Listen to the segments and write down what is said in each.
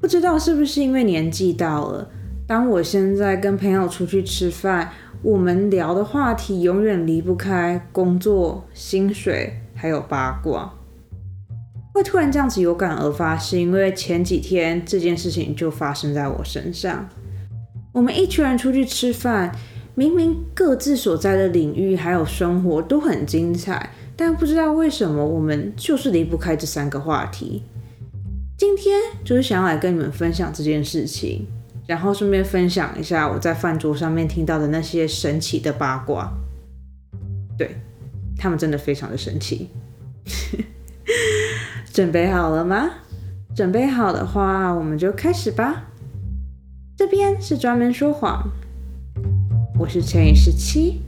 不知道是不是因为年纪到了，当我现在跟朋友出去吃饭，我们聊的话题永远离不开工作、薪水还有八卦。会突然这样子有感而发，是因为前几天这件事情就发生在我身上。我们一群人出去吃饭，明明各自所在的领域还有生活都很精彩，但不知道为什么我们就是离不开这三个话题。今天就是想要来跟你们分享这件事情，然后顺便分享一下我在饭桌上面听到的那些神奇的八卦。对他们真的非常的神奇。准备好了吗？准备好的话，我们就开始吧。这边是专门说谎，我是乘以十七。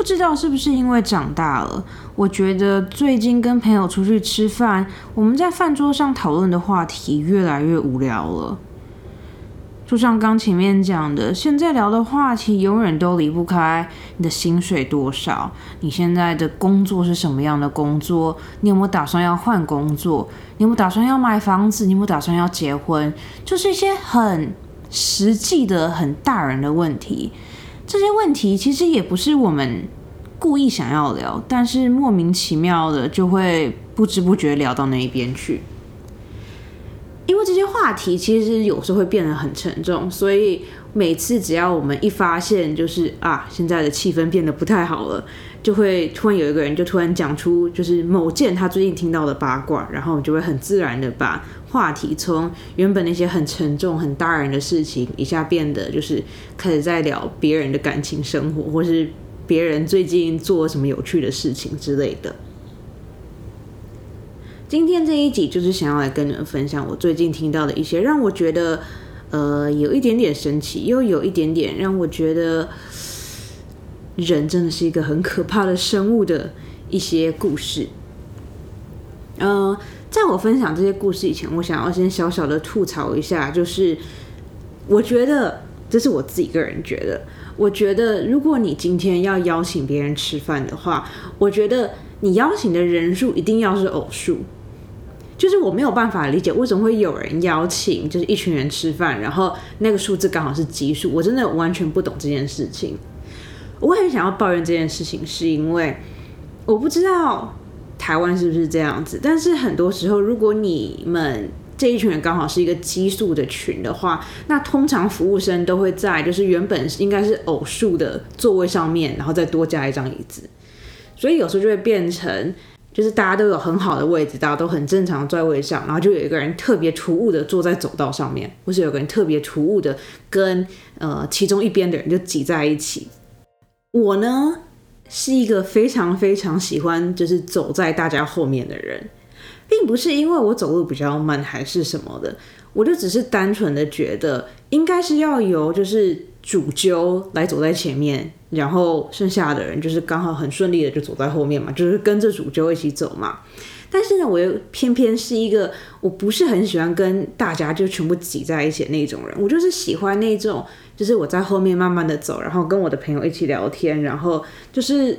不知道是不是因为长大了，我觉得最近跟朋友出去吃饭，我们在饭桌上讨论的话题越来越无聊了。就像刚前面讲的，现在聊的话题永远都离不开你的薪水多少，你现在的工作是什么样的工作，你有没有打算要换工作，你有没有打算要买房子，你有没有打算要结婚，就是一些很实际的、很大人的问题。这些问题其实也不是我们故意想要聊，但是莫名其妙的就会不知不觉聊到那一边去。因为这些话题其实有时候会变得很沉重，所以每次只要我们一发现就是啊，现在的气氛变得不太好了，就会突然有一个人就突然讲出就是某件他最近听到的八卦，然后就会很自然的把。话题从原本那些很沉重、很大人的事情，一下变得就是开始在聊别人的感情生活，或是别人最近做什么有趣的事情之类的。今天这一集就是想要来跟你们分享我最近听到的一些让我觉得呃有一点点神奇，又有一点点让我觉得人真的是一个很可怕的生物的一些故事。嗯。在我分享这些故事以前，我想要先小小的吐槽一下，就是我觉得这是我自己个人觉得，我觉得如果你今天要邀请别人吃饭的话，我觉得你邀请的人数一定要是偶数，就是我没有办法理解为什么会有人邀请就是一群人吃饭，然后那个数字刚好是奇数，我真的完全不懂这件事情。我很想要抱怨这件事情，是因为我不知道。台湾是不是这样子？但是很多时候，如果你们这一群人刚好是一个激素的群的话，那通常服务生都会在就是原本应该是偶数的座位上面，然后再多加一张椅子，所以有时候就会变成就是大家都有很好的位置，大家都很正常坐在位上，然后就有一个人特别突兀的坐在走道上面，或是有个人特别突兀的跟呃其中一边的人就挤在一起。我呢？是一个非常非常喜欢就是走在大家后面的人，并不是因为我走路比较慢还是什么的，我就只是单纯的觉得应该是要由就是主揪来走在前面，然后剩下的人就是刚好很顺利的就走在后面嘛，就是跟着主揪一起走嘛。但是呢，我又偏偏是一个我不是很喜欢跟大家就全部挤在一起的那种人，我就是喜欢那种，就是我在后面慢慢的走，然后跟我的朋友一起聊天，然后就是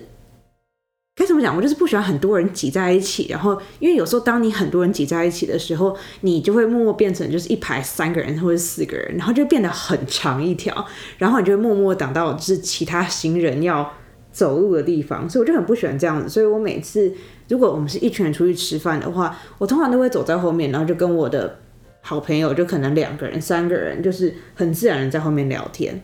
该怎么讲，我就是不喜欢很多人挤在一起，然后因为有时候当你很多人挤在一起的时候，你就会默默变成就是一排三个人或者四个人，然后就变得很长一条，然后你就会默默挡到就是其他行人要走路的地方，所以我就很不喜欢这样子，所以我每次。如果我们是一群人出去吃饭的话，我通常都会走在后面，然后就跟我的好朋友，就可能两个人、三个人，就是很自然的在后面聊天。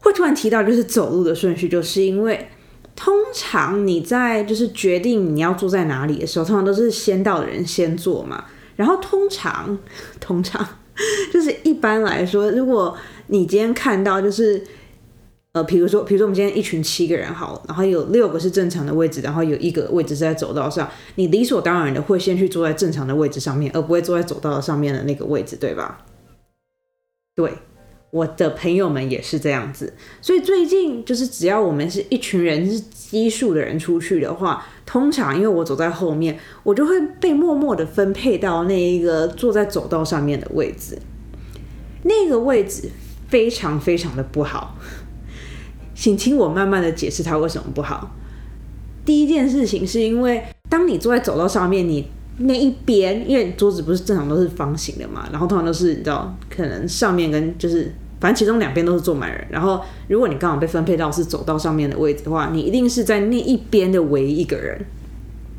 会突然提到就是走路的顺序，就是因为通常你在就是决定你要坐在哪里的时候，通常都是先到的人先坐嘛。然后通常，通常 就是一般来说，如果你今天看到就是。呃，比如说，比如说我们今天一群七个人好，然后有六个是正常的位置，然后有一个位置是在走道上，你理所当然的会先去坐在正常的位置上面，而不会坐在走道上面的那个位置，对吧？对，我的朋友们也是这样子，所以最近就是只要我们是一群人是奇数的人出去的话，通常因为我走在后面，我就会被默默的分配到那一个坐在走道上面的位置，那个位置非常非常的不好。请听我慢慢的解释它为什么不好。第一件事情是因为当你坐在走道上面，你那一边，因为桌子不是正常都是方形的嘛，然后通常都是你知道，可能上面跟就是反正其中两边都是坐满人。然后如果你刚好被分配到是走道上面的位置的话，你一定是在那一边的唯一一个人，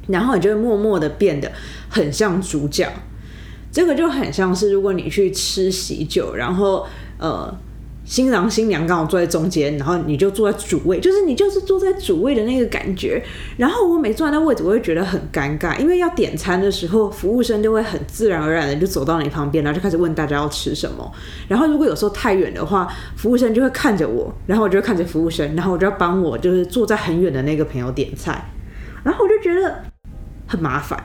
然后你就会默默的变得很像主角。这个就很像是如果你去吃喜酒，然后呃。新郎新娘刚好坐在中间，然后你就坐在主位，就是你就是坐在主位的那个感觉。然后我每坐在那位置，我会觉得很尴尬，因为要点餐的时候，服务生就会很自然而然的就走到你旁边，然后就开始问大家要吃什么。然后如果有时候太远的话，服务生就会看着我，然后我就会看着服务生，然后我就要帮我就是坐在很远的那个朋友点菜。然后我就觉得很麻烦。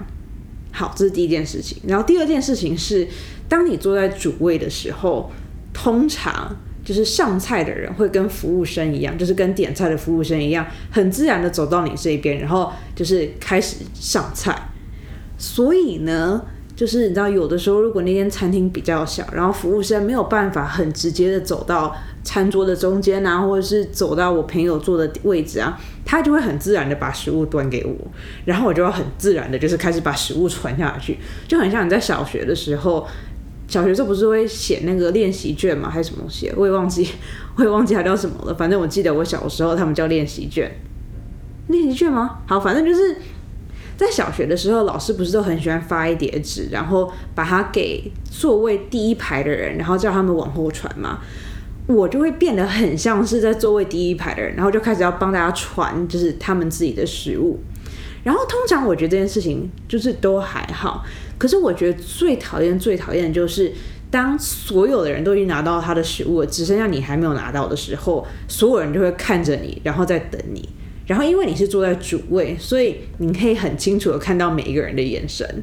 好，这是第一件事情。然后第二件事情是，当你坐在主位的时候，通常。就是上菜的人会跟服务生一样，就是跟点菜的服务生一样，很自然的走到你这边，然后就是开始上菜。所以呢，就是你知道，有的时候如果那间餐厅比较小，然后服务生没有办法很直接的走到餐桌的中间啊，或者是走到我朋友坐的位置啊，他就会很自然的把食物端给我，然后我就要很自然的，就是开始把食物传下去，就很像你在小学的时候。小学时候不是会写那个练习卷吗？还是什么东西？我也忘记，我也忘记它叫什么了。反正我记得我小时候他们叫练习卷，练习卷吗？好，反正就是在小学的时候，老师不是都很喜欢发一叠纸，然后把它给座位第一排的人，然后叫他们往后传嘛。我就会变得很像是在座位第一排的人，然后就开始要帮大家传，就是他们自己的食物。然后通常我觉得这件事情就是都还好。可是我觉得最讨厌、最讨厌的就是，当所有的人都已经拿到他的食物，只剩下你还没有拿到的时候，所有人就会看着你，然后再等你。然后因为你是坐在主位，所以你可以很清楚的看到每一个人的眼神。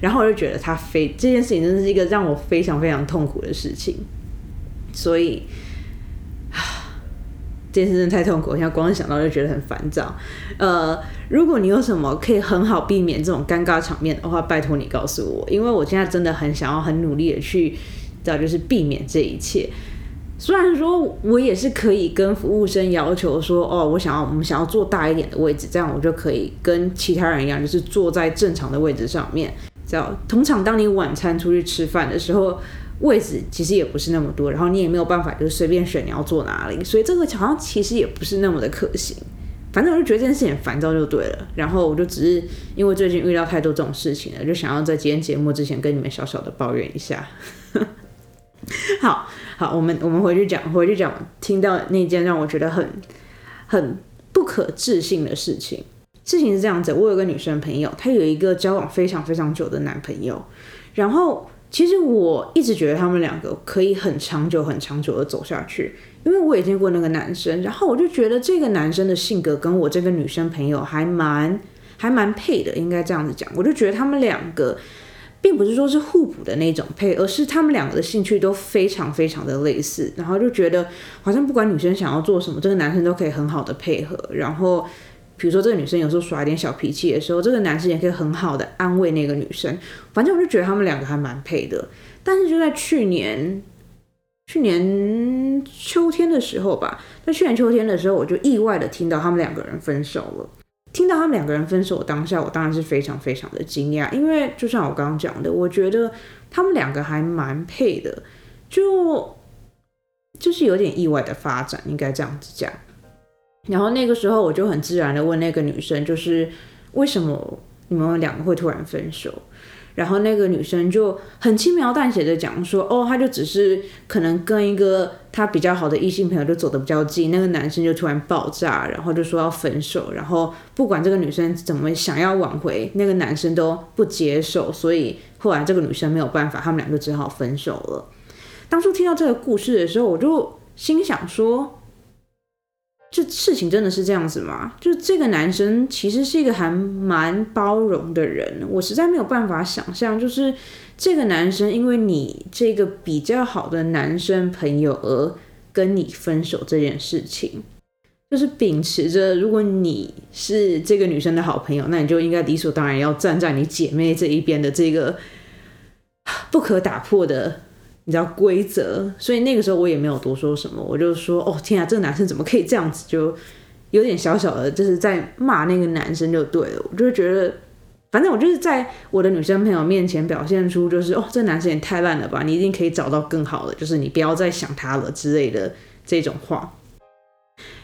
然后我就觉得他非这件事情真的是一个让我非常非常痛苦的事情。所以。这件事真的太痛苦，现在光想到就觉得很烦躁。呃，如果你有什么可以很好避免这种尴尬场面的话，拜托你告诉我，因为我现在真的很想要很努力的去，找就是避免这一切。虽然说我也是可以跟服务生要求说，哦，我想要我们想要坐大一点的位置，这样我就可以跟其他人一样，就是坐在正常的位置上面。知道，通常当你晚餐出去吃饭的时候。位置其实也不是那么多，然后你也没有办法就是随便选你要坐哪里，所以这个好像其实也不是那么的可行。反正我就觉得这件事情烦躁就对了，然后我就只是因为最近遇到太多这种事情了，就想要在今天节目之前跟你们小小的抱怨一下。好好，我们我们回去讲，回去讲，听到那件让我觉得很很不可置信的事情。事情是这样子，我有个女生朋友，她有一个交往非常非常久的男朋友，然后。其实我一直觉得他们两个可以很长久、很长久的走下去，因为我也见过那个男生，然后我就觉得这个男生的性格跟我这个女生朋友还蛮、还蛮配的，应该这样子讲。我就觉得他们两个并不是说是互补的那种配，而是他们两个的兴趣都非常非常的类似，然后就觉得好像不管女生想要做什么，这个男生都可以很好的配合，然后。比如说，这个女生有时候耍一点小脾气的时候，这个男生也可以很好的安慰那个女生。反正我就觉得他们两个还蛮配的。但是就在去年，去年秋天的时候吧，在去年秋天的时候，我就意外的听到他们两个人分手了。听到他们两个人分手当下，我当然是非常非常的惊讶，因为就像我刚刚讲的，我觉得他们两个还蛮配的，就就是有点意外的发展，应该这样子讲。然后那个时候我就很自然的问那个女生，就是为什么你们两个会突然分手？然后那个女生就很轻描淡写的讲说，哦，她就只是可能跟一个她比较好的异性朋友就走得比较近，那个男生就突然爆炸，然后就说要分手，然后不管这个女生怎么想要挽回，那个男生都不接受，所以后来这个女生没有办法，他们俩就只好分手了。当初听到这个故事的时候，我就心想说。这事情真的是这样子吗？就这个男生其实是一个还蛮包容的人，我实在没有办法想象，就是这个男生因为你这个比较好的男生朋友而跟你分手这件事情，就是秉持着如果你是这个女生的好朋友，那你就应该理所当然要站在你姐妹这一边的这个不可打破的。你知道规则，所以那个时候我也没有多说什么，我就说哦天啊，这个男生怎么可以这样子？就有点小小的，就是在骂那个男生就对了。我就觉得反正我就是在我的女生朋友面前表现出，就是哦，这男生也太烂了吧，你一定可以找到更好的，就是你不要再想他了之类的这种话。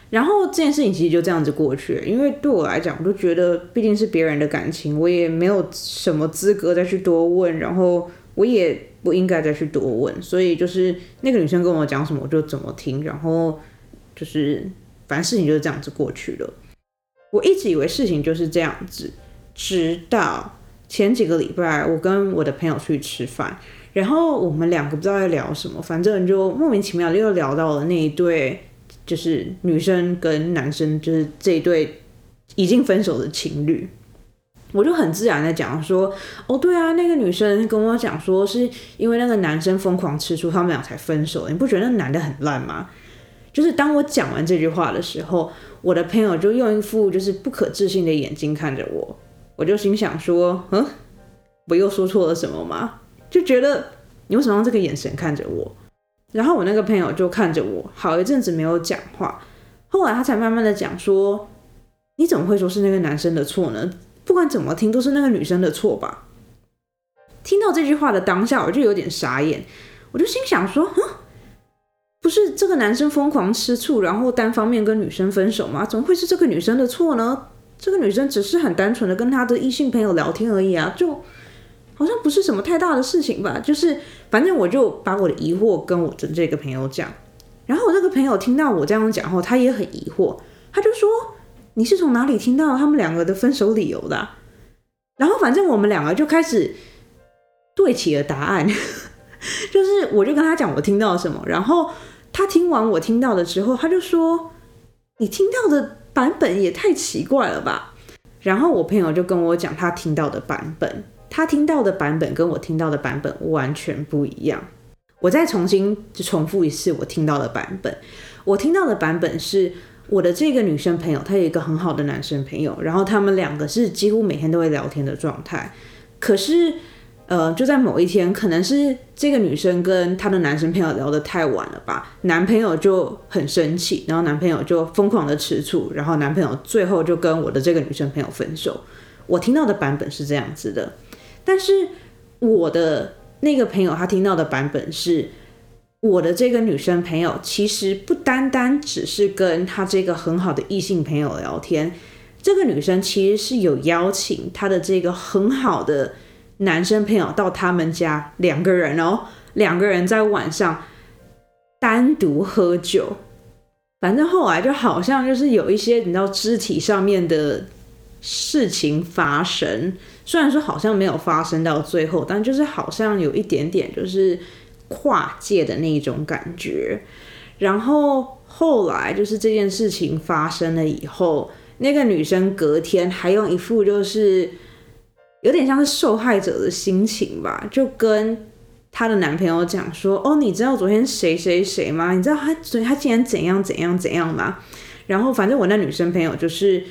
然后这件事情其实就这样子过去了，因为对我来讲，我都觉得毕竟是别人的感情，我也没有什么资格再去多问，然后我也不应该再去多问，所以就是那个女生跟我讲什么，我就怎么听，然后就是反正事情就是这样子过去了。我一直以为事情就是这样子，直到前几个礼拜，我跟我的朋友出去吃饭，然后我们两个不知道在聊什么，反正就莫名其妙又聊到了那一对。就是女生跟男生，就是这一对已经分手的情侣，我就很自然的讲说，哦，对啊，那个女生跟我讲说，是因为那个男生疯狂吃醋，他们俩才分手。你不觉得那男的很烂吗？就是当我讲完这句话的时候，我的朋友就用一副就是不可置信的眼睛看着我，我就心想说，嗯，我又说错了什么吗？就觉得你为什么用这个眼神看着我？然后我那个朋友就看着我，好一阵子没有讲话。后来他才慢慢的讲说：“你怎么会说是那个男生的错呢？不管怎么听都是那个女生的错吧？”听到这句话的当下，我就有点傻眼。我就心想说：“哼，不是这个男生疯狂吃醋，然后单方面跟女生分手吗？怎么会是这个女生的错呢？这个女生只是很单纯的跟她的异性朋友聊天而已啊，就……”好像不是什么太大的事情吧，就是反正我就把我的疑惑跟我的这个朋友讲，然后我这个朋友听到我这样讲后，他也很疑惑，他就说你是从哪里听到他们两个的分手理由的？然后反正我们两个就开始对齐了答案，就是我就跟他讲我听到什么，然后他听完我听到的之后，他就说你听到的版本也太奇怪了吧？然后我朋友就跟我讲他听到的版本。他听到的版本跟我听到的版本完全不一样。我再重新就重复一次我听到的版本。我听到的版本是我的这个女生朋友，她有一个很好的男生朋友，然后他们两个是几乎每天都会聊天的状态。可是，呃，就在某一天，可能是这个女生跟她的男生朋友聊得太晚了吧，男朋友就很生气，然后男朋友就疯狂的吃醋，然后男朋友最后就跟我的这个女生朋友分手。我听到的版本是这样子的。但是我的那个朋友他听到的版本是，我的这个女生朋友其实不单单只是跟她这个很好的异性朋友聊天，这个女生其实是有邀请她的这个很好的男生朋友到他们家，两个人哦，两个人在晚上单独喝酒，反正后来就好像就是有一些你知道肢体上面的事情发生。虽然说好像没有发生到最后，但就是好像有一点点就是跨界的那种感觉。然后后来就是这件事情发生了以后，那个女生隔天还用一副就是有点像是受害者的心情吧，就跟她的男朋友讲说：“哦，你知道昨天谁谁谁吗？你知道他昨天他竟然怎样怎样怎样吗？”然后反正我那女生朋友就是。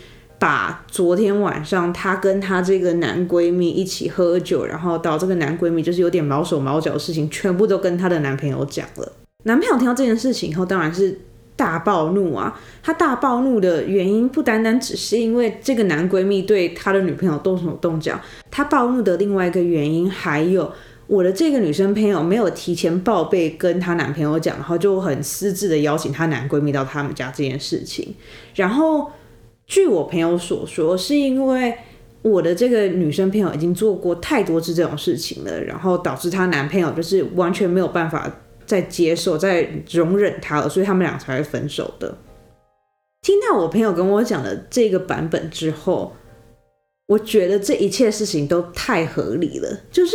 把昨天晚上她跟她这个男闺蜜一起喝酒，然后到这个男闺蜜就是有点毛手毛脚的事情，全部都跟她的男朋友讲了。男朋友听到这件事情以后，当然是大暴怒啊！他大暴怒的原因不单单只是因为这个男闺蜜对他的女朋友动手动脚，他暴怒的另外一个原因还有我的这个女生朋友没有提前报备跟她男朋友讲，然后就很私自的邀请她男闺蜜到他们家这件事情，然后。据我朋友所说，是因为我的这个女生朋友已经做过太多次这种事情了，然后导致她男朋友就是完全没有办法再接受、再容忍她了，所以他们俩才会分手的。听到我朋友跟我讲的这个版本之后，我觉得这一切事情都太合理了。就是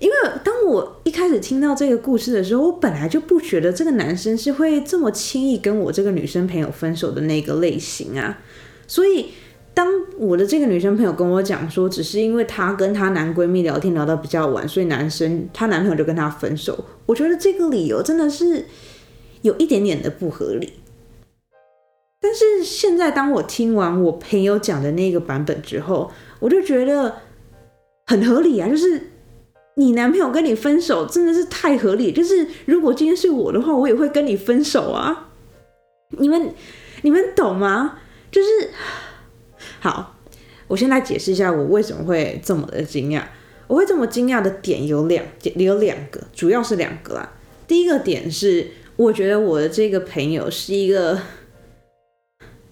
因为当我一开始听到这个故事的时候，我本来就不觉得这个男生是会这么轻易跟我这个女生朋友分手的那个类型啊。所以，当我的这个女生朋友跟我讲说，只是因为她跟她男闺蜜聊天聊到比较晚，所以男生她男朋友就跟她分手。我觉得这个理由真的是有一点点的不合理。但是现在，当我听完我朋友讲的那个版本之后，我就觉得很合理啊！就是你男朋友跟你分手，真的是太合理。就是如果今天是我的话，我也会跟你分手啊！你们你们懂吗？就是好，我先来解释一下我为什么会这么的惊讶。我会这么惊讶的点有两有两个，主要是两个啦。第一个点是，我觉得我的这个朋友是一个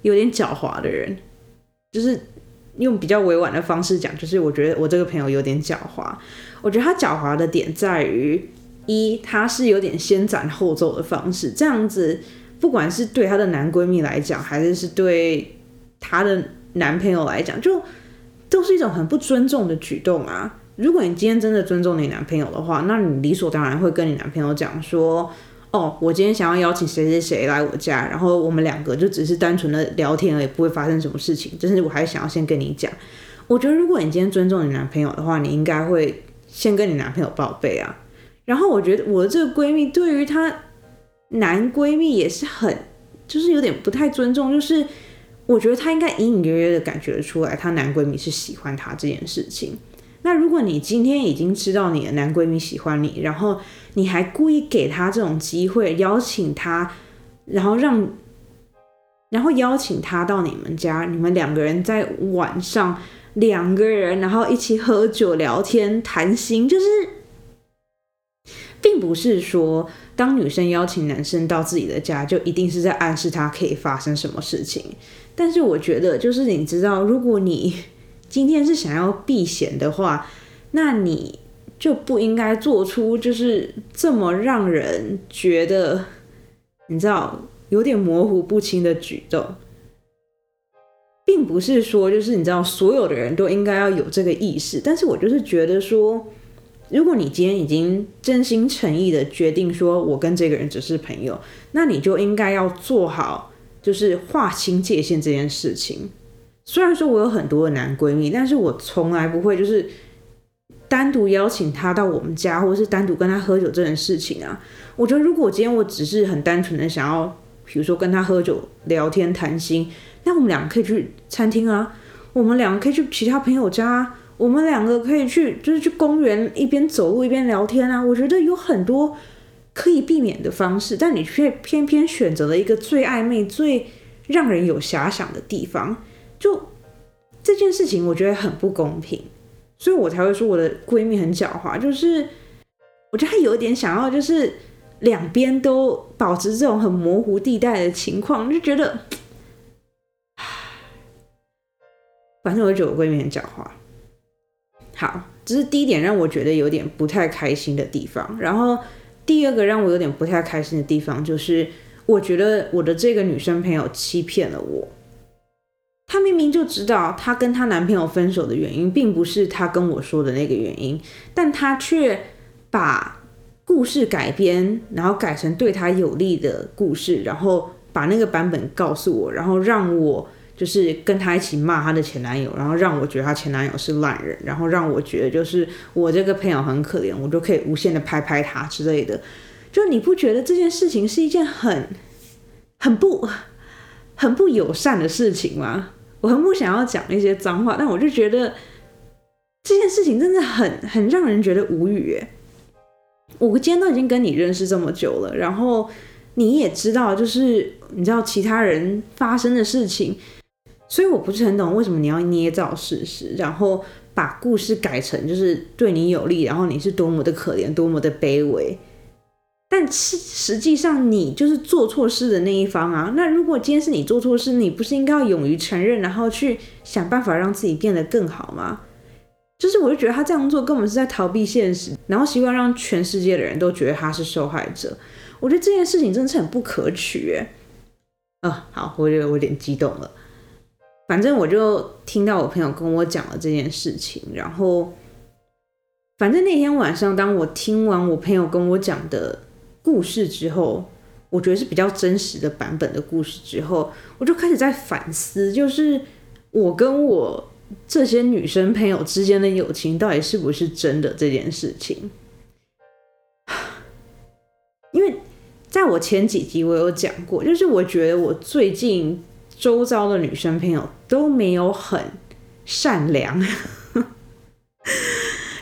有点狡猾的人，就是用比较委婉的方式讲，就是我觉得我这个朋友有点狡猾。我觉得他狡猾的点在于，一他是有点先斩后奏的方式，这样子不管是对她的男闺蜜来讲，还是是对她的男朋友来讲，就都是一种很不尊重的举动啊。如果你今天真的尊重你男朋友的话，那你理所当然会跟你男朋友讲说：“哦，我今天想要邀请谁谁谁来我家，然后我们两个就只是单纯的聊天而已，不会发生什么事情。”但是我还想要先跟你讲，我觉得如果你今天尊重你男朋友的话，你应该会先跟你男朋友报备啊。然后我觉得我的这个闺蜜对于她男闺蜜也是很，就是有点不太尊重，就是我觉得她应该隐隐约约的感觉出来，她男闺蜜是喜欢她这件事情。那如果你今天已经知道你的男闺蜜喜欢你，然后你还故意给他这种机会，邀请他，然后让，然后邀请他到你们家，你们两个人在晚上两个人，然后一起喝酒、聊天、谈心，就是，并不是说当女生邀请男生到自己的家，就一定是在暗示他可以发生什么事情。但是我觉得，就是你知道，如果你。今天是想要避嫌的话，那你就不应该做出就是这么让人觉得你知道有点模糊不清的举动，并不是说就是你知道所有的人都应该要有这个意识，但是我就是觉得说，如果你今天已经真心诚意的决定说我跟这个人只是朋友，那你就应该要做好就是划清界限这件事情。虽然说我有很多的男闺蜜，但是我从来不会就是单独邀请他到我们家，或者是单独跟他喝酒这件事情啊。我觉得如果今天我只是很单纯的想要，比如说跟他喝酒、聊天、谈心，那我们两个可以去餐厅啊，我们两个可以去其他朋友家，我们两个可以去就是去公园一边走路一边聊天啊。我觉得有很多可以避免的方式，但你却偏偏选择了一个最暧昧、最让人有遐想的地方。就这件事情，我觉得很不公平，所以我才会说我的闺蜜很狡猾。就是我觉得她有一点想要，就是两边都保持这种很模糊地带的情况，就觉得，反正我就觉得我闺蜜很狡猾。好，这是第一点让我觉得有点不太开心的地方。然后第二个让我有点不太开心的地方，就是我觉得我的这个女生朋友欺骗了我。她明明就知道，她跟她男朋友分手的原因，并不是她跟我说的那个原因，但她却把故事改编，然后改成对她有利的故事，然后把那个版本告诉我，然后让我就是跟她一起骂她的前男友，然后让我觉得她前男友是烂人，然后让我觉得就是我这个朋友很可怜，我就可以无限的拍拍他之类的。就你不觉得这件事情是一件很很不很不友善的事情吗？我很不想要讲那些脏话，但我就觉得这件事情真的很很让人觉得无语耶。我今天都已经跟你认识这么久了，然后你也知道，就是你知道其他人发生的事情，所以我不是很懂为什么你要捏造事实，然后把故事改成就是对你有利，然后你是多么的可怜，多么的卑微。但是实际上，你就是做错事的那一方啊。那如果今天是你做错事，你不是应该要勇于承认，然后去想办法让自己变得更好吗？就是我就觉得他这样做根本是在逃避现实，然后希望让全世界的人都觉得他是受害者。我觉得这件事情真的是很不可取诶。啊，好，我觉得我有点激动了。反正我就听到我朋友跟我讲了这件事情，然后反正那天晚上，当我听完我朋友跟我讲的。故事之后，我觉得是比较真实的版本的故事之后，我就开始在反思，就是我跟我这些女生朋友之间的友情到底是不是真的这件事情。因为在我前几集我有讲过，就是我觉得我最近周遭的女生朋友都没有很善良。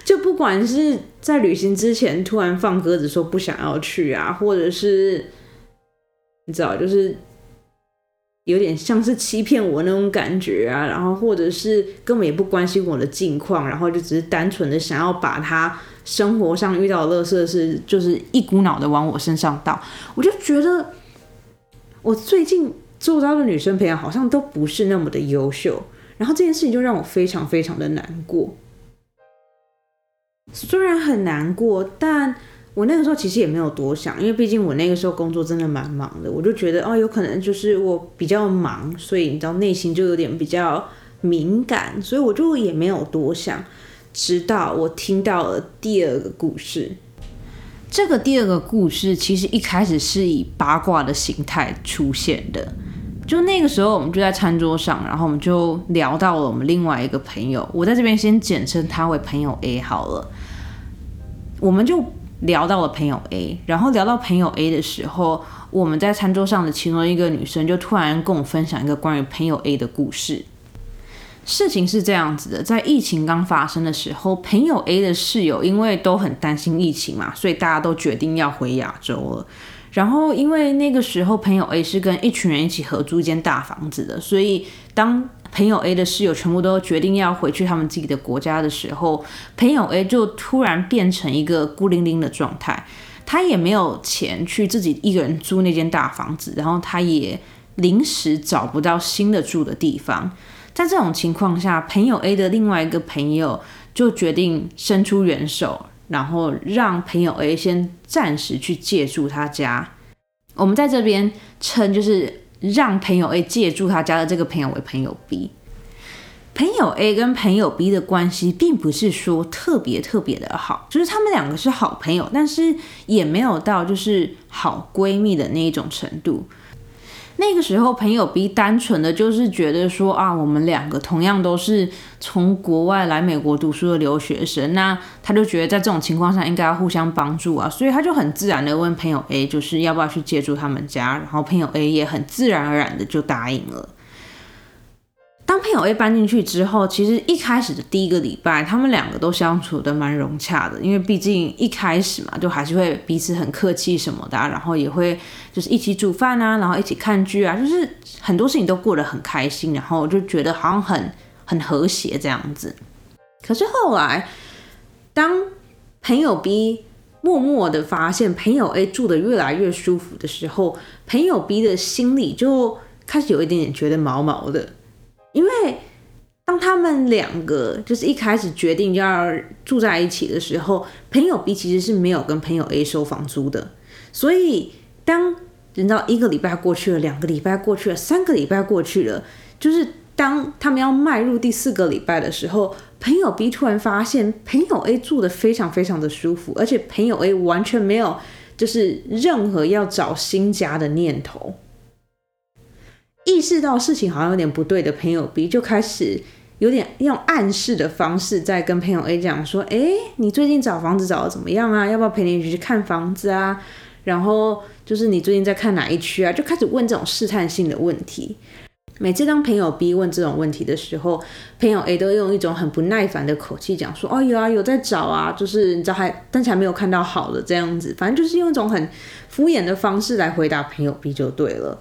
就不管是在旅行之前突然放鸽子说不想要去啊，或者是你知道，就是有点像是欺骗我那种感觉啊，然后或者是根本也不关心我的近况，然后就只是单纯的想要把他生活上遇到的乐色事，就是一股脑的往我身上倒。我就觉得我最近受到的女生培养好像都不是那么的优秀，然后这件事情就让我非常非常的难过。虽然很难过，但。我那个时候其实也没有多想，因为毕竟我那个时候工作真的蛮忙的，我就觉得哦，有可能就是我比较忙，所以你知道内心就有点比较敏感，所以我就也没有多想。直到我听到了第二个故事，这个第二个故事其实一开始是以八卦的形态出现的。就那个时候，我们就在餐桌上，然后我们就聊到了我们另外一个朋友，我在这边先简称他为朋友 A 好了，我们就。聊到了朋友 A，然后聊到朋友 A 的时候，我们在餐桌上的其中一个女生就突然跟我分享一个关于朋友 A 的故事。事情是这样子的，在疫情刚发生的时候，朋友 A 的室友因为都很担心疫情嘛，所以大家都决定要回亚洲了。然后因为那个时候朋友 A 是跟一群人一起合租一间大房子的，所以当朋友 A 的室友全部都决定要回去他们自己的国家的时候，朋友 A 就突然变成一个孤零零的状态。他也没有钱去自己一个人租那间大房子，然后他也临时找不到新的住的地方。在这种情况下，朋友 A 的另外一个朋友就决定伸出援手，然后让朋友 A 先暂时去借住他家。我们在这边称就是。让朋友 A 借住他家的这个朋友为朋友 B，朋友 A 跟朋友 B 的关系并不是说特别特别的好，就是他们两个是好朋友，但是也没有到就是好闺蜜的那一种程度。那个时候，朋友 B 单纯的就是觉得说啊，我们两个同样都是从国外来美国读书的留学生，那他就觉得在这种情况下应该要互相帮助啊，所以他就很自然的问朋友 A，就是要不要去借住他们家，然后朋友 A 也很自然而然的就答应了。朋友 A 搬进去之后，其实一开始的第一个礼拜，他们两个都相处的蛮融洽的，因为毕竟一开始嘛，就还是会彼此很客气什么的，然后也会就是一起煮饭啊，然后一起看剧啊，就是很多事情都过得很开心，然后就觉得好像很很和谐这样子。可是后来，当朋友 B 默默的发现朋友 A 住的越来越舒服的时候，朋友 B 的心里就开始有一点点觉得毛毛的。因为当他们两个就是一开始决定要住在一起的时候，朋友 B 其实是没有跟朋友 A 收房租的。所以当等到一个礼拜过去了，两个礼拜过去了，三个礼拜过去了，就是当他们要迈入第四个礼拜的时候，朋友 B 突然发现朋友 A 住的非常非常的舒服，而且朋友 A 完全没有就是任何要找新家的念头。意识到事情好像有点不对的朋友 B 就开始有点用暗示的方式在跟朋友 A 讲说：“哎，你最近找房子找的怎么样啊？要不要陪你一起去看房子啊？然后就是你最近在看哪一区啊？”就开始问这种试探性的问题。每次当朋友 B 问这种问题的时候，朋友 A 都用一种很不耐烦的口气讲说：“哦，有啊，有在找啊，就是你知道还，但是还没有看到好的这样子，反正就是用一种很敷衍的方式来回答朋友 B 就对了。”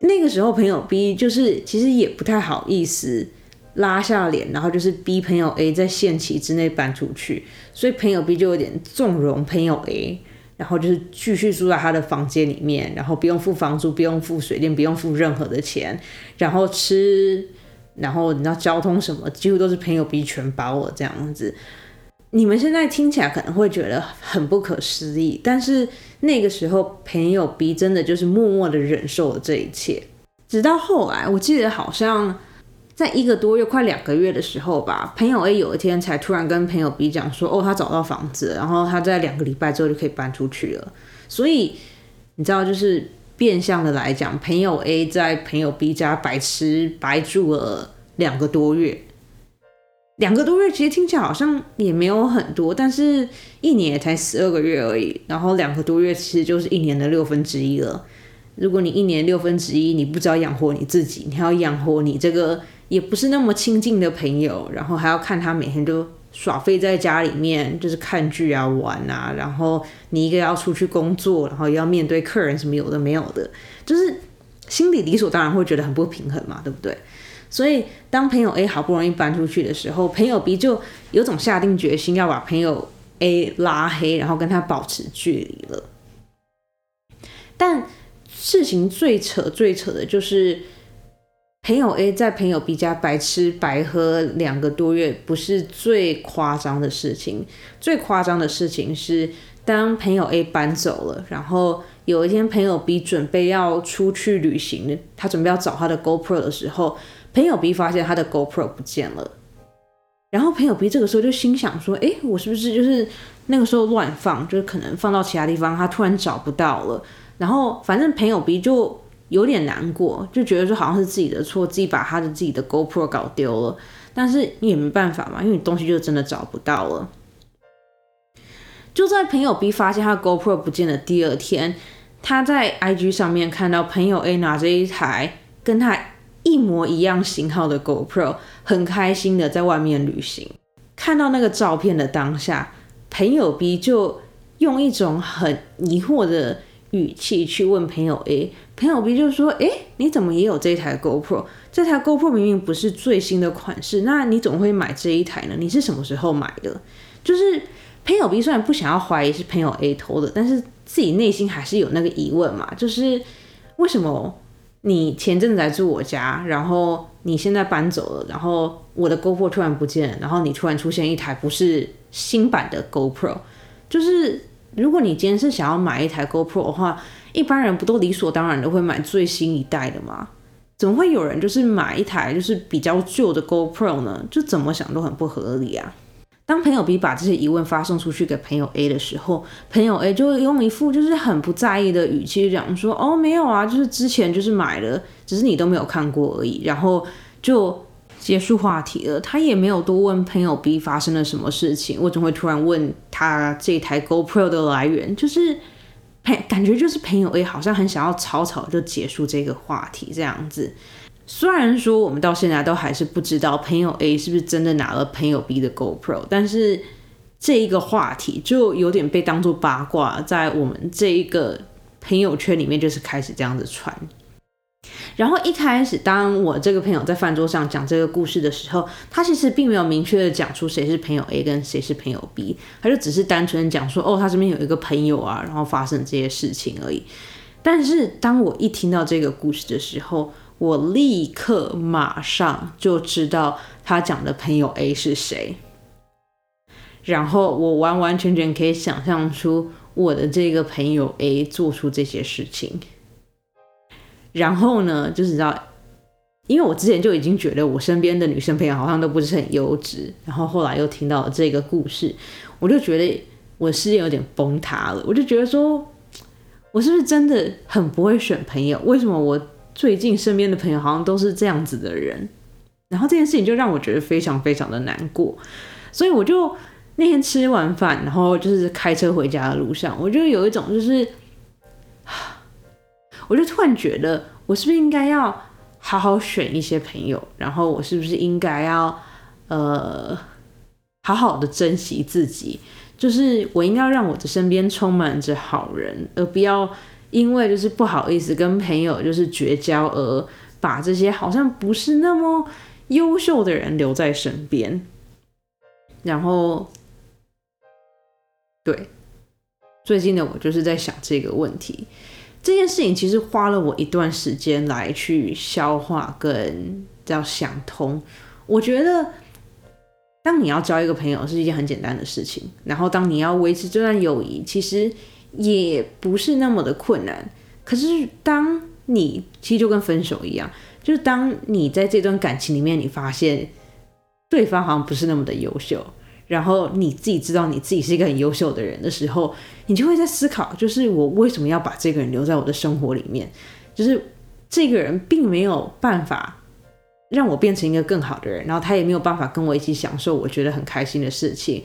那个时候，朋友 B 就是其实也不太好意思拉下脸，然后就是逼朋友 A 在限期之内搬出去，所以朋友 B 就有点纵容朋友 A，然后就是继续住在他的房间里面，然后不用付房租，不用付水电，不用付任何的钱，然后吃，然后你知道交通什么，几乎都是朋友 B 全包了这样子。你们现在听起来可能会觉得很不可思议，但是那个时候朋友 B 真的就是默默的忍受了这一切，直到后来，我记得好像在一个多月、快两个月的时候吧，朋友 A 有一天才突然跟朋友 B 讲说：“哦，他找到房子，然后他在两个礼拜之后就可以搬出去了。”所以你知道，就是变相的来讲，朋友 A 在朋友 B 家白吃白住了两个多月。两个多月其实听起来好像也没有很多，但是一年也才十二个月而已。然后两个多月其实就是一年的六分之一了。如果你一年六分之一你不知道养活你自己，你还要养活你这个也不是那么亲近的朋友，然后还要看他每天都耍废在家里面，就是看剧啊、玩啊，然后你一个要出去工作，然后要面对客人什么有的没有的，就是心里理所当然会觉得很不平衡嘛，对不对？所以当朋友 A 好不容易搬出去的时候，朋友 B 就有种下定决心要把朋友 A 拉黑，然后跟他保持距离了。但事情最扯最扯的就是，朋友 A 在朋友 B 家白吃白喝两个多月，不是最夸张的事情。最夸张的事情是，当朋友 A 搬走了，然后。有一天，朋友 B 准备要出去旅行，他准备要找他的 GoPro 的时候，朋友 B 发现他的 GoPro 不见了。然后朋友 B 这个时候就心想说：“哎，我是不是就是那个时候乱放，就是可能放到其他地方，他突然找不到了。”然后反正朋友 B 就有点难过，就觉得说好像是自己的错，自己把他的自己的 GoPro 搞丢了。但是也没办法嘛，因为你东西就真的找不到了。就在朋友 B 发现他的 GoPro 不见的第二天。他在 IG 上面看到朋友 A 拿着一台跟他一模一样型号的 GoPro，很开心的在外面旅行。看到那个照片的当下，朋友 B 就用一种很疑惑的语气去问朋友 A，朋友 B 就说：“哎，你怎么也有这台 GoPro？这台 GoPro 明明不是最新的款式，那你怎么会买这一台呢？你是什么时候买的？”就是朋友 B 虽然不想要怀疑是朋友 A 偷的，但是。自己内心还是有那个疑问嘛，就是为什么你前阵子来住我家，然后你现在搬走了，然后我的 GoPro 突然不见，然后你突然出现一台不是新版的 GoPro，就是如果你今天是想要买一台 GoPro 的话，一般人不都理所当然的会买最新一代的吗？怎么会有人就是买一台就是比较旧的 GoPro 呢？就怎么想都很不合理啊。当朋友 B 把这些疑问发送出去给朋友 A 的时候，朋友 A 就用一副就是很不在意的语气讲说：“哦，没有啊，就是之前就是买了，只是你都没有看过而已。”然后就结束话题了。他也没有多问朋友 B 发生了什么事情，为什么会突然问他这台 GoPro 的来源，就是感觉就是朋友 A 好像很想要草草就结束这个话题这样子。虽然说我们到现在都还是不知道朋友 A 是不是真的拿了朋友 B 的 GoPro，但是这一个话题就有点被当做八卦，在我们这一个朋友圈里面就是开始这样子传。然后一开始，当我这个朋友在饭桌上讲这个故事的时候，他其实并没有明确的讲出谁是朋友 A 跟谁是朋友 B，他就只是单纯讲说，哦，他这边有一个朋友啊，然后发生这些事情而已。但是当我一听到这个故事的时候，我立刻马上就知道他讲的朋友 A 是谁，然后我完完全全可以想象出我的这个朋友 A 做出这些事情。然后呢，就是知道，因为我之前就已经觉得我身边的女生朋友好像都不是很优质，然后后来又听到了这个故事，我就觉得我的世界有点崩塌了。我就觉得说，我是不是真的很不会选朋友？为什么我？最近身边的朋友好像都是这样子的人，然后这件事情就让我觉得非常非常的难过，所以我就那天吃完饭，然后就是开车回家的路上，我就有一种就是，我就突然觉得我是不是应该要好好选一些朋友，然后我是不是应该要呃好好的珍惜自己，就是我应该让我的身边充满着好人，而不要。因为就是不好意思跟朋友就是绝交，而把这些好像不是那么优秀的人留在身边。然后，对，最近的我就是在想这个问题。这件事情其实花了我一段时间来去消化跟要想通。我觉得，当你要交一个朋友是一件很简单的事情，然后当你要维持这段友谊，其实。也不是那么的困难，可是当你其实就跟分手一样，就是当你在这段感情里面，你发现对方好像不是那么的优秀，然后你自己知道你自己是一个很优秀的人的时候，你就会在思考，就是我为什么要把这个人留在我的生活里面？就是这个人并没有办法让我变成一个更好的人，然后他也没有办法跟我一起享受我觉得很开心的事情。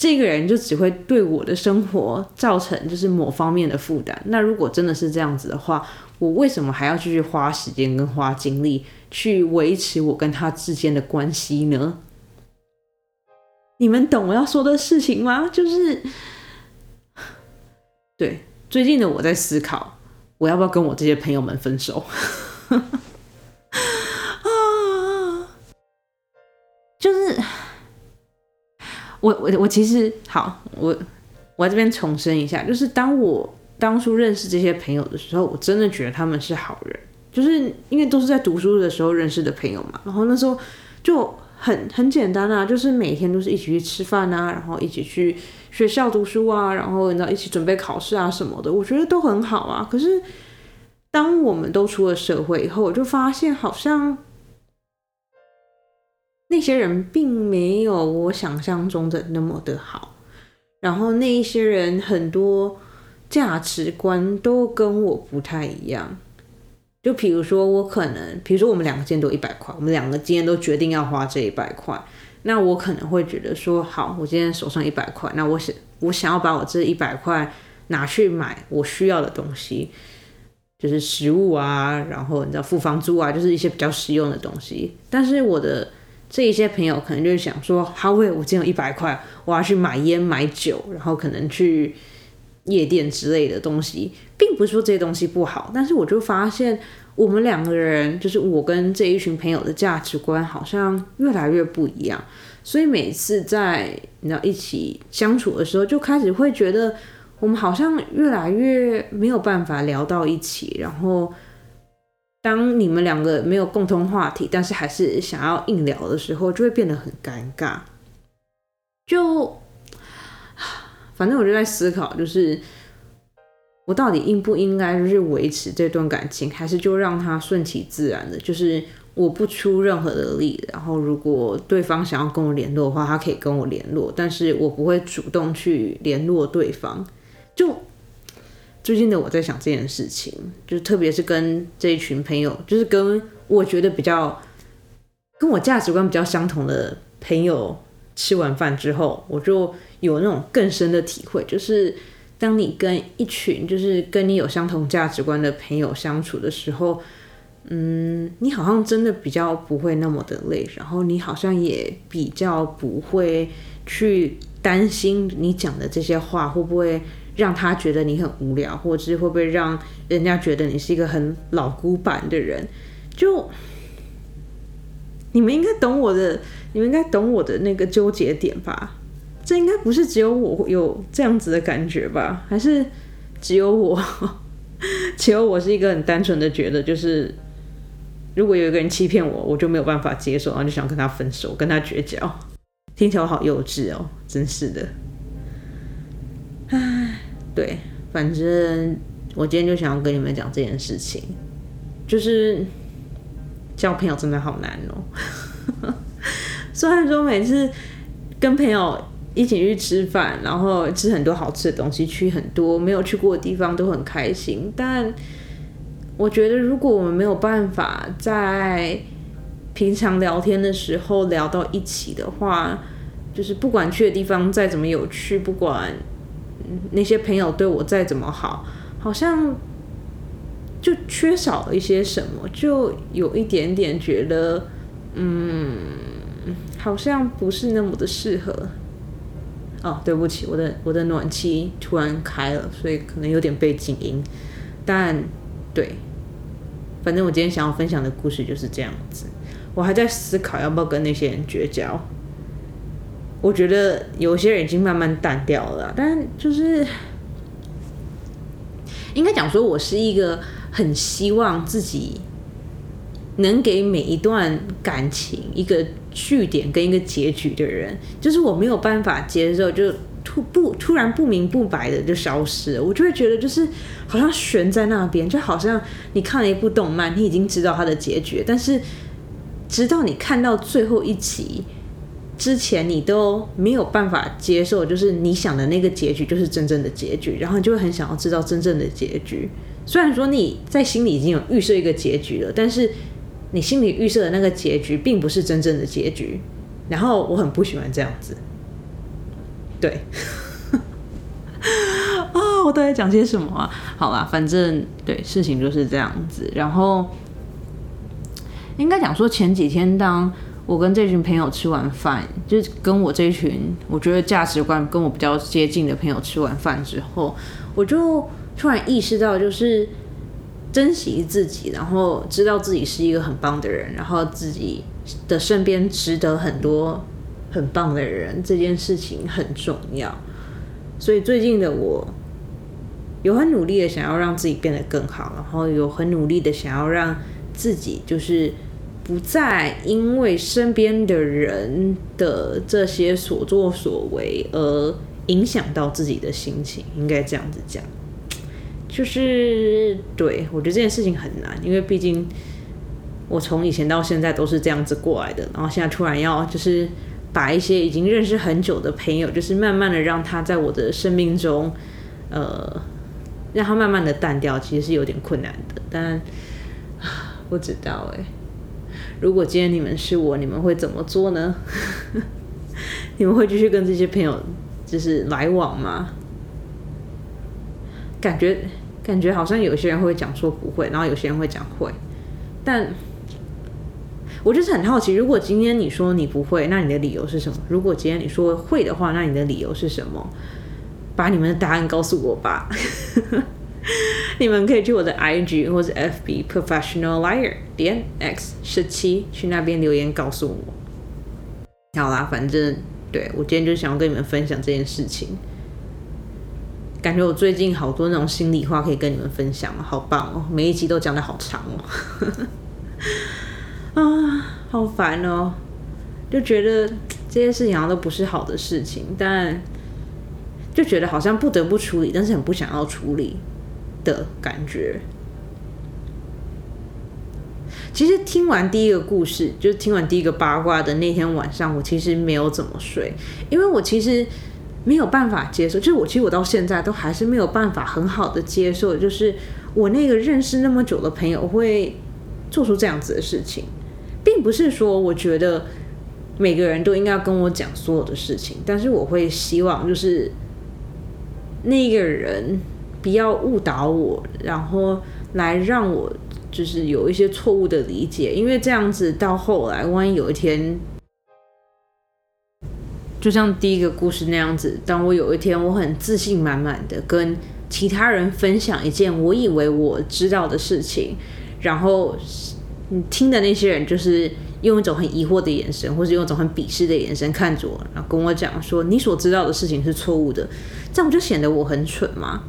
这个人就只会对我的生活造成就是某方面的负担。那如果真的是这样子的话，我为什么还要继续花时间跟花精力去维持我跟他之间的关系呢？你们懂我要说的事情吗？就是，对最近的我在思考，我要不要跟我这些朋友们分手？我我我其实好，我我这边重申一下，就是当我当初认识这些朋友的时候，我真的觉得他们是好人，就是因为都是在读书的时候认识的朋友嘛。然后那时候就很很简单啊，就是每天都是一起去吃饭啊，然后一起去学校读书啊，然后你知道一起准备考试啊什么的，我觉得都很好啊。可是当我们都出了社会以后，我就发现好像那些人并没有我想象中的那么的好，然后那一些人很多价值观都跟我不太一样。就比如说，我可能，比如说我们两个今天都一百块，我们两个今天都决定要花这一百块，那我可能会觉得说，好，我今天手上一百块，那我想我想要把我这一百块拿去买我需要的东西。就是食物啊，然后你知道付房租啊，就是一些比较实用的东西。但是我的这一些朋友可能就是想说，好，喂，我今天有一百块，我要去买烟买酒，然后可能去夜店之类的东西，并不是说这些东西不好，但是我就发现我们两个人，就是我跟这一群朋友的价值观好像越来越不一样，所以每次在你知道一起相处的时候，就开始会觉得。我们好像越来越没有办法聊到一起，然后当你们两个没有共同话题，但是还是想要硬聊的时候，就会变得很尴尬。就反正我就在思考，就是我到底应不应该就是维持这段感情，还是就让它顺其自然的，就是我不出任何的力，然后如果对方想要跟我联络的话，他可以跟我联络，但是我不会主动去联络对方。就最近的我在想这件事情，就特别是跟这一群朋友，就是跟我觉得比较跟我价值观比较相同的朋友吃完饭之后，我就有那种更深的体会，就是当你跟一群就是跟你有相同价值观的朋友相处的时候，嗯，你好像真的比较不会那么的累，然后你好像也比较不会去担心你讲的这些话会不会。让他觉得你很无聊，或者是会不会让人家觉得你是一个很老古板的人？就你们应该懂我的，你们应该懂我的那个纠结点吧？这应该不是只有我有这样子的感觉吧？还是只有我？只有我是一个很单纯的觉得，就是如果有一个人欺骗我，我就没有办法接受，然后就想跟他分手，跟他绝交。听起来我好幼稚哦，真是的。唉，对，反正我今天就想要跟你们讲这件事情，就是交朋友真的好难哦。虽然说每次跟朋友一起去吃饭，然后吃很多好吃的东西，去很多没有去过的地方都很开心，但我觉得如果我们没有办法在平常聊天的时候聊到一起的话，就是不管去的地方再怎么有趣，不管。那些朋友对我再怎么好，好像就缺少了一些什么，就有一点点觉得，嗯，好像不是那么的适合。哦，对不起，我的我的暖气突然开了，所以可能有点背景音。但对，反正我今天想要分享的故事就是这样子。我还在思考要不要跟那些人绝交。我觉得有些人已经慢慢淡掉了，但就是应该讲说，我是一个很希望自己能给每一段感情一个句点跟一个结局的人。就是我没有办法接受，就突不突然不明不白的就消失了，我就会觉得就是好像悬在那边，就好像你看了一部动漫，你已经知道它的结局，但是直到你看到最后一集。之前你都没有办法接受，就是你想的那个结局就是真正的结局，然后你就会很想要知道真正的结局。虽然说你在心里已经有预设一个结局了，但是你心里预设的那个结局并不是真正的结局。然后我很不喜欢这样子。对，啊，我都在讲些什么啊？好吧，反正对事情就是这样子。然后应该讲说前几天当。我跟这群朋友吃完饭，就是跟我这群我觉得价值观跟我比较接近的朋友吃完饭之后，我就突然意识到，就是珍惜自己，然后知道自己是一个很棒的人，然后自己的身边值得很多很棒的人，这件事情很重要。所以最近的我，有很努力的想要让自己变得更好，然后有很努力的想要让自己就是不再因为身边的人的这些所作所为而影响到自己的心情，应该这样子讲。就是对我觉得这件事情很难，因为毕竟我从以前到现在都是这样子过来的，然后现在突然要就是把一些已经认识很久的朋友，就是慢慢的让他在我的生命中，呃，让他慢慢的淡掉，其实是有点困难的。但不知道哎，如果今天你们是我，你们会怎么做呢？你们会继续跟这些朋友就是来往吗？感觉。感觉好像有些人会讲说不会，然后有些人会讲会，但我就是很好奇，如果今天你说你不会，那你的理由是什么？如果今天你说会的话，那你的理由是什么？把你们的答案告诉我吧。你们可以去我的 IG 或者 FB Professional Liar 点 X 十七去那边留言告诉我。好啦，反正对我今天就想要跟你们分享这件事情。感觉我最近好多那种心里话可以跟你们分享，好棒哦！每一集都讲的好长哦，啊，好烦哦！就觉得这些事情好像都不是好的事情，但就觉得好像不得不处理，但是很不想要处理的感觉。其实听完第一个故事，就是听完第一个八卦的那天晚上，我其实没有怎么睡，因为我其实。没有办法接受，就是我其实我到现在都还是没有办法很好的接受，就是我那个认识那么久的朋友会做出这样子的事情，并不是说我觉得每个人都应该要跟我讲所有的事情，但是我会希望就是那个人不要误导我，然后来让我就是有一些错误的理解，因为这样子到后来，万一有一天。就像第一个故事那样子，当我有一天我很自信满满的跟其他人分享一件我以为我知道的事情，然后你听的那些人就是用一种很疑惑的眼神，或者用一种很鄙视的眼神看着我，然后跟我讲说你所知道的事情是错误的，这样就显得我很蠢吗？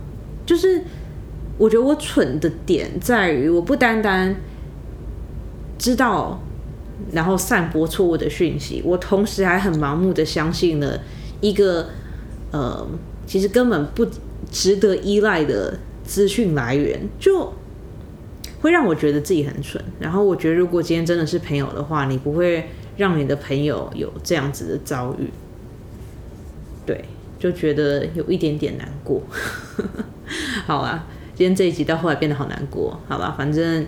就是我觉得我蠢的点在于，我不单单知道。然后散播错误的讯息，我同时还很盲目的相信了一个呃，其实根本不值得依赖的资讯来源，就会让我觉得自己很蠢。然后我觉得，如果今天真的是朋友的话，你不会让你的朋友有这样子的遭遇，对，就觉得有一点点难过。好啦，今天这一集到后来变得好难过，好吧，反正。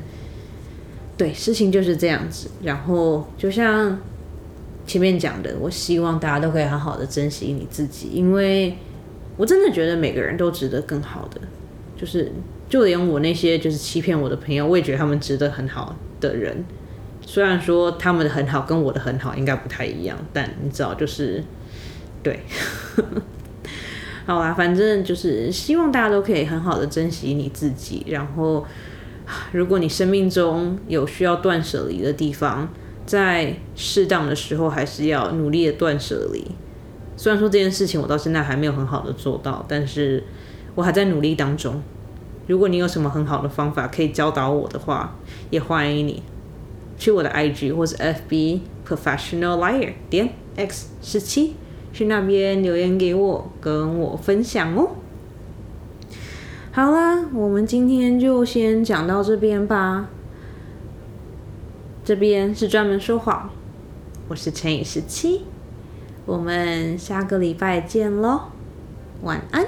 对，事情就是这样子。然后就像前面讲的，我希望大家都可以好好的珍惜你自己，因为我真的觉得每个人都值得更好的。就是就连我那些就是欺骗我的朋友，我也觉得他们值得很好的人。虽然说他们的很好跟我的很好应该不太一样，但你知道，就是对，好啦，反正就是希望大家都可以很好的珍惜你自己，然后。如果你生命中有需要断舍离的地方，在适当的时候还是要努力的断舍离。虽然说这件事情我到现在还没有很好的做到，但是我还在努力当中。如果你有什么很好的方法可以教导我的话，也欢迎你去我的 IG 或者 FB Professional Liar 点 X 十七去那边留言给我，跟我分享哦。好啦，我们今天就先讲到这边吧。这边是专门说谎，我是乘以十七，我们下个礼拜见喽，晚安。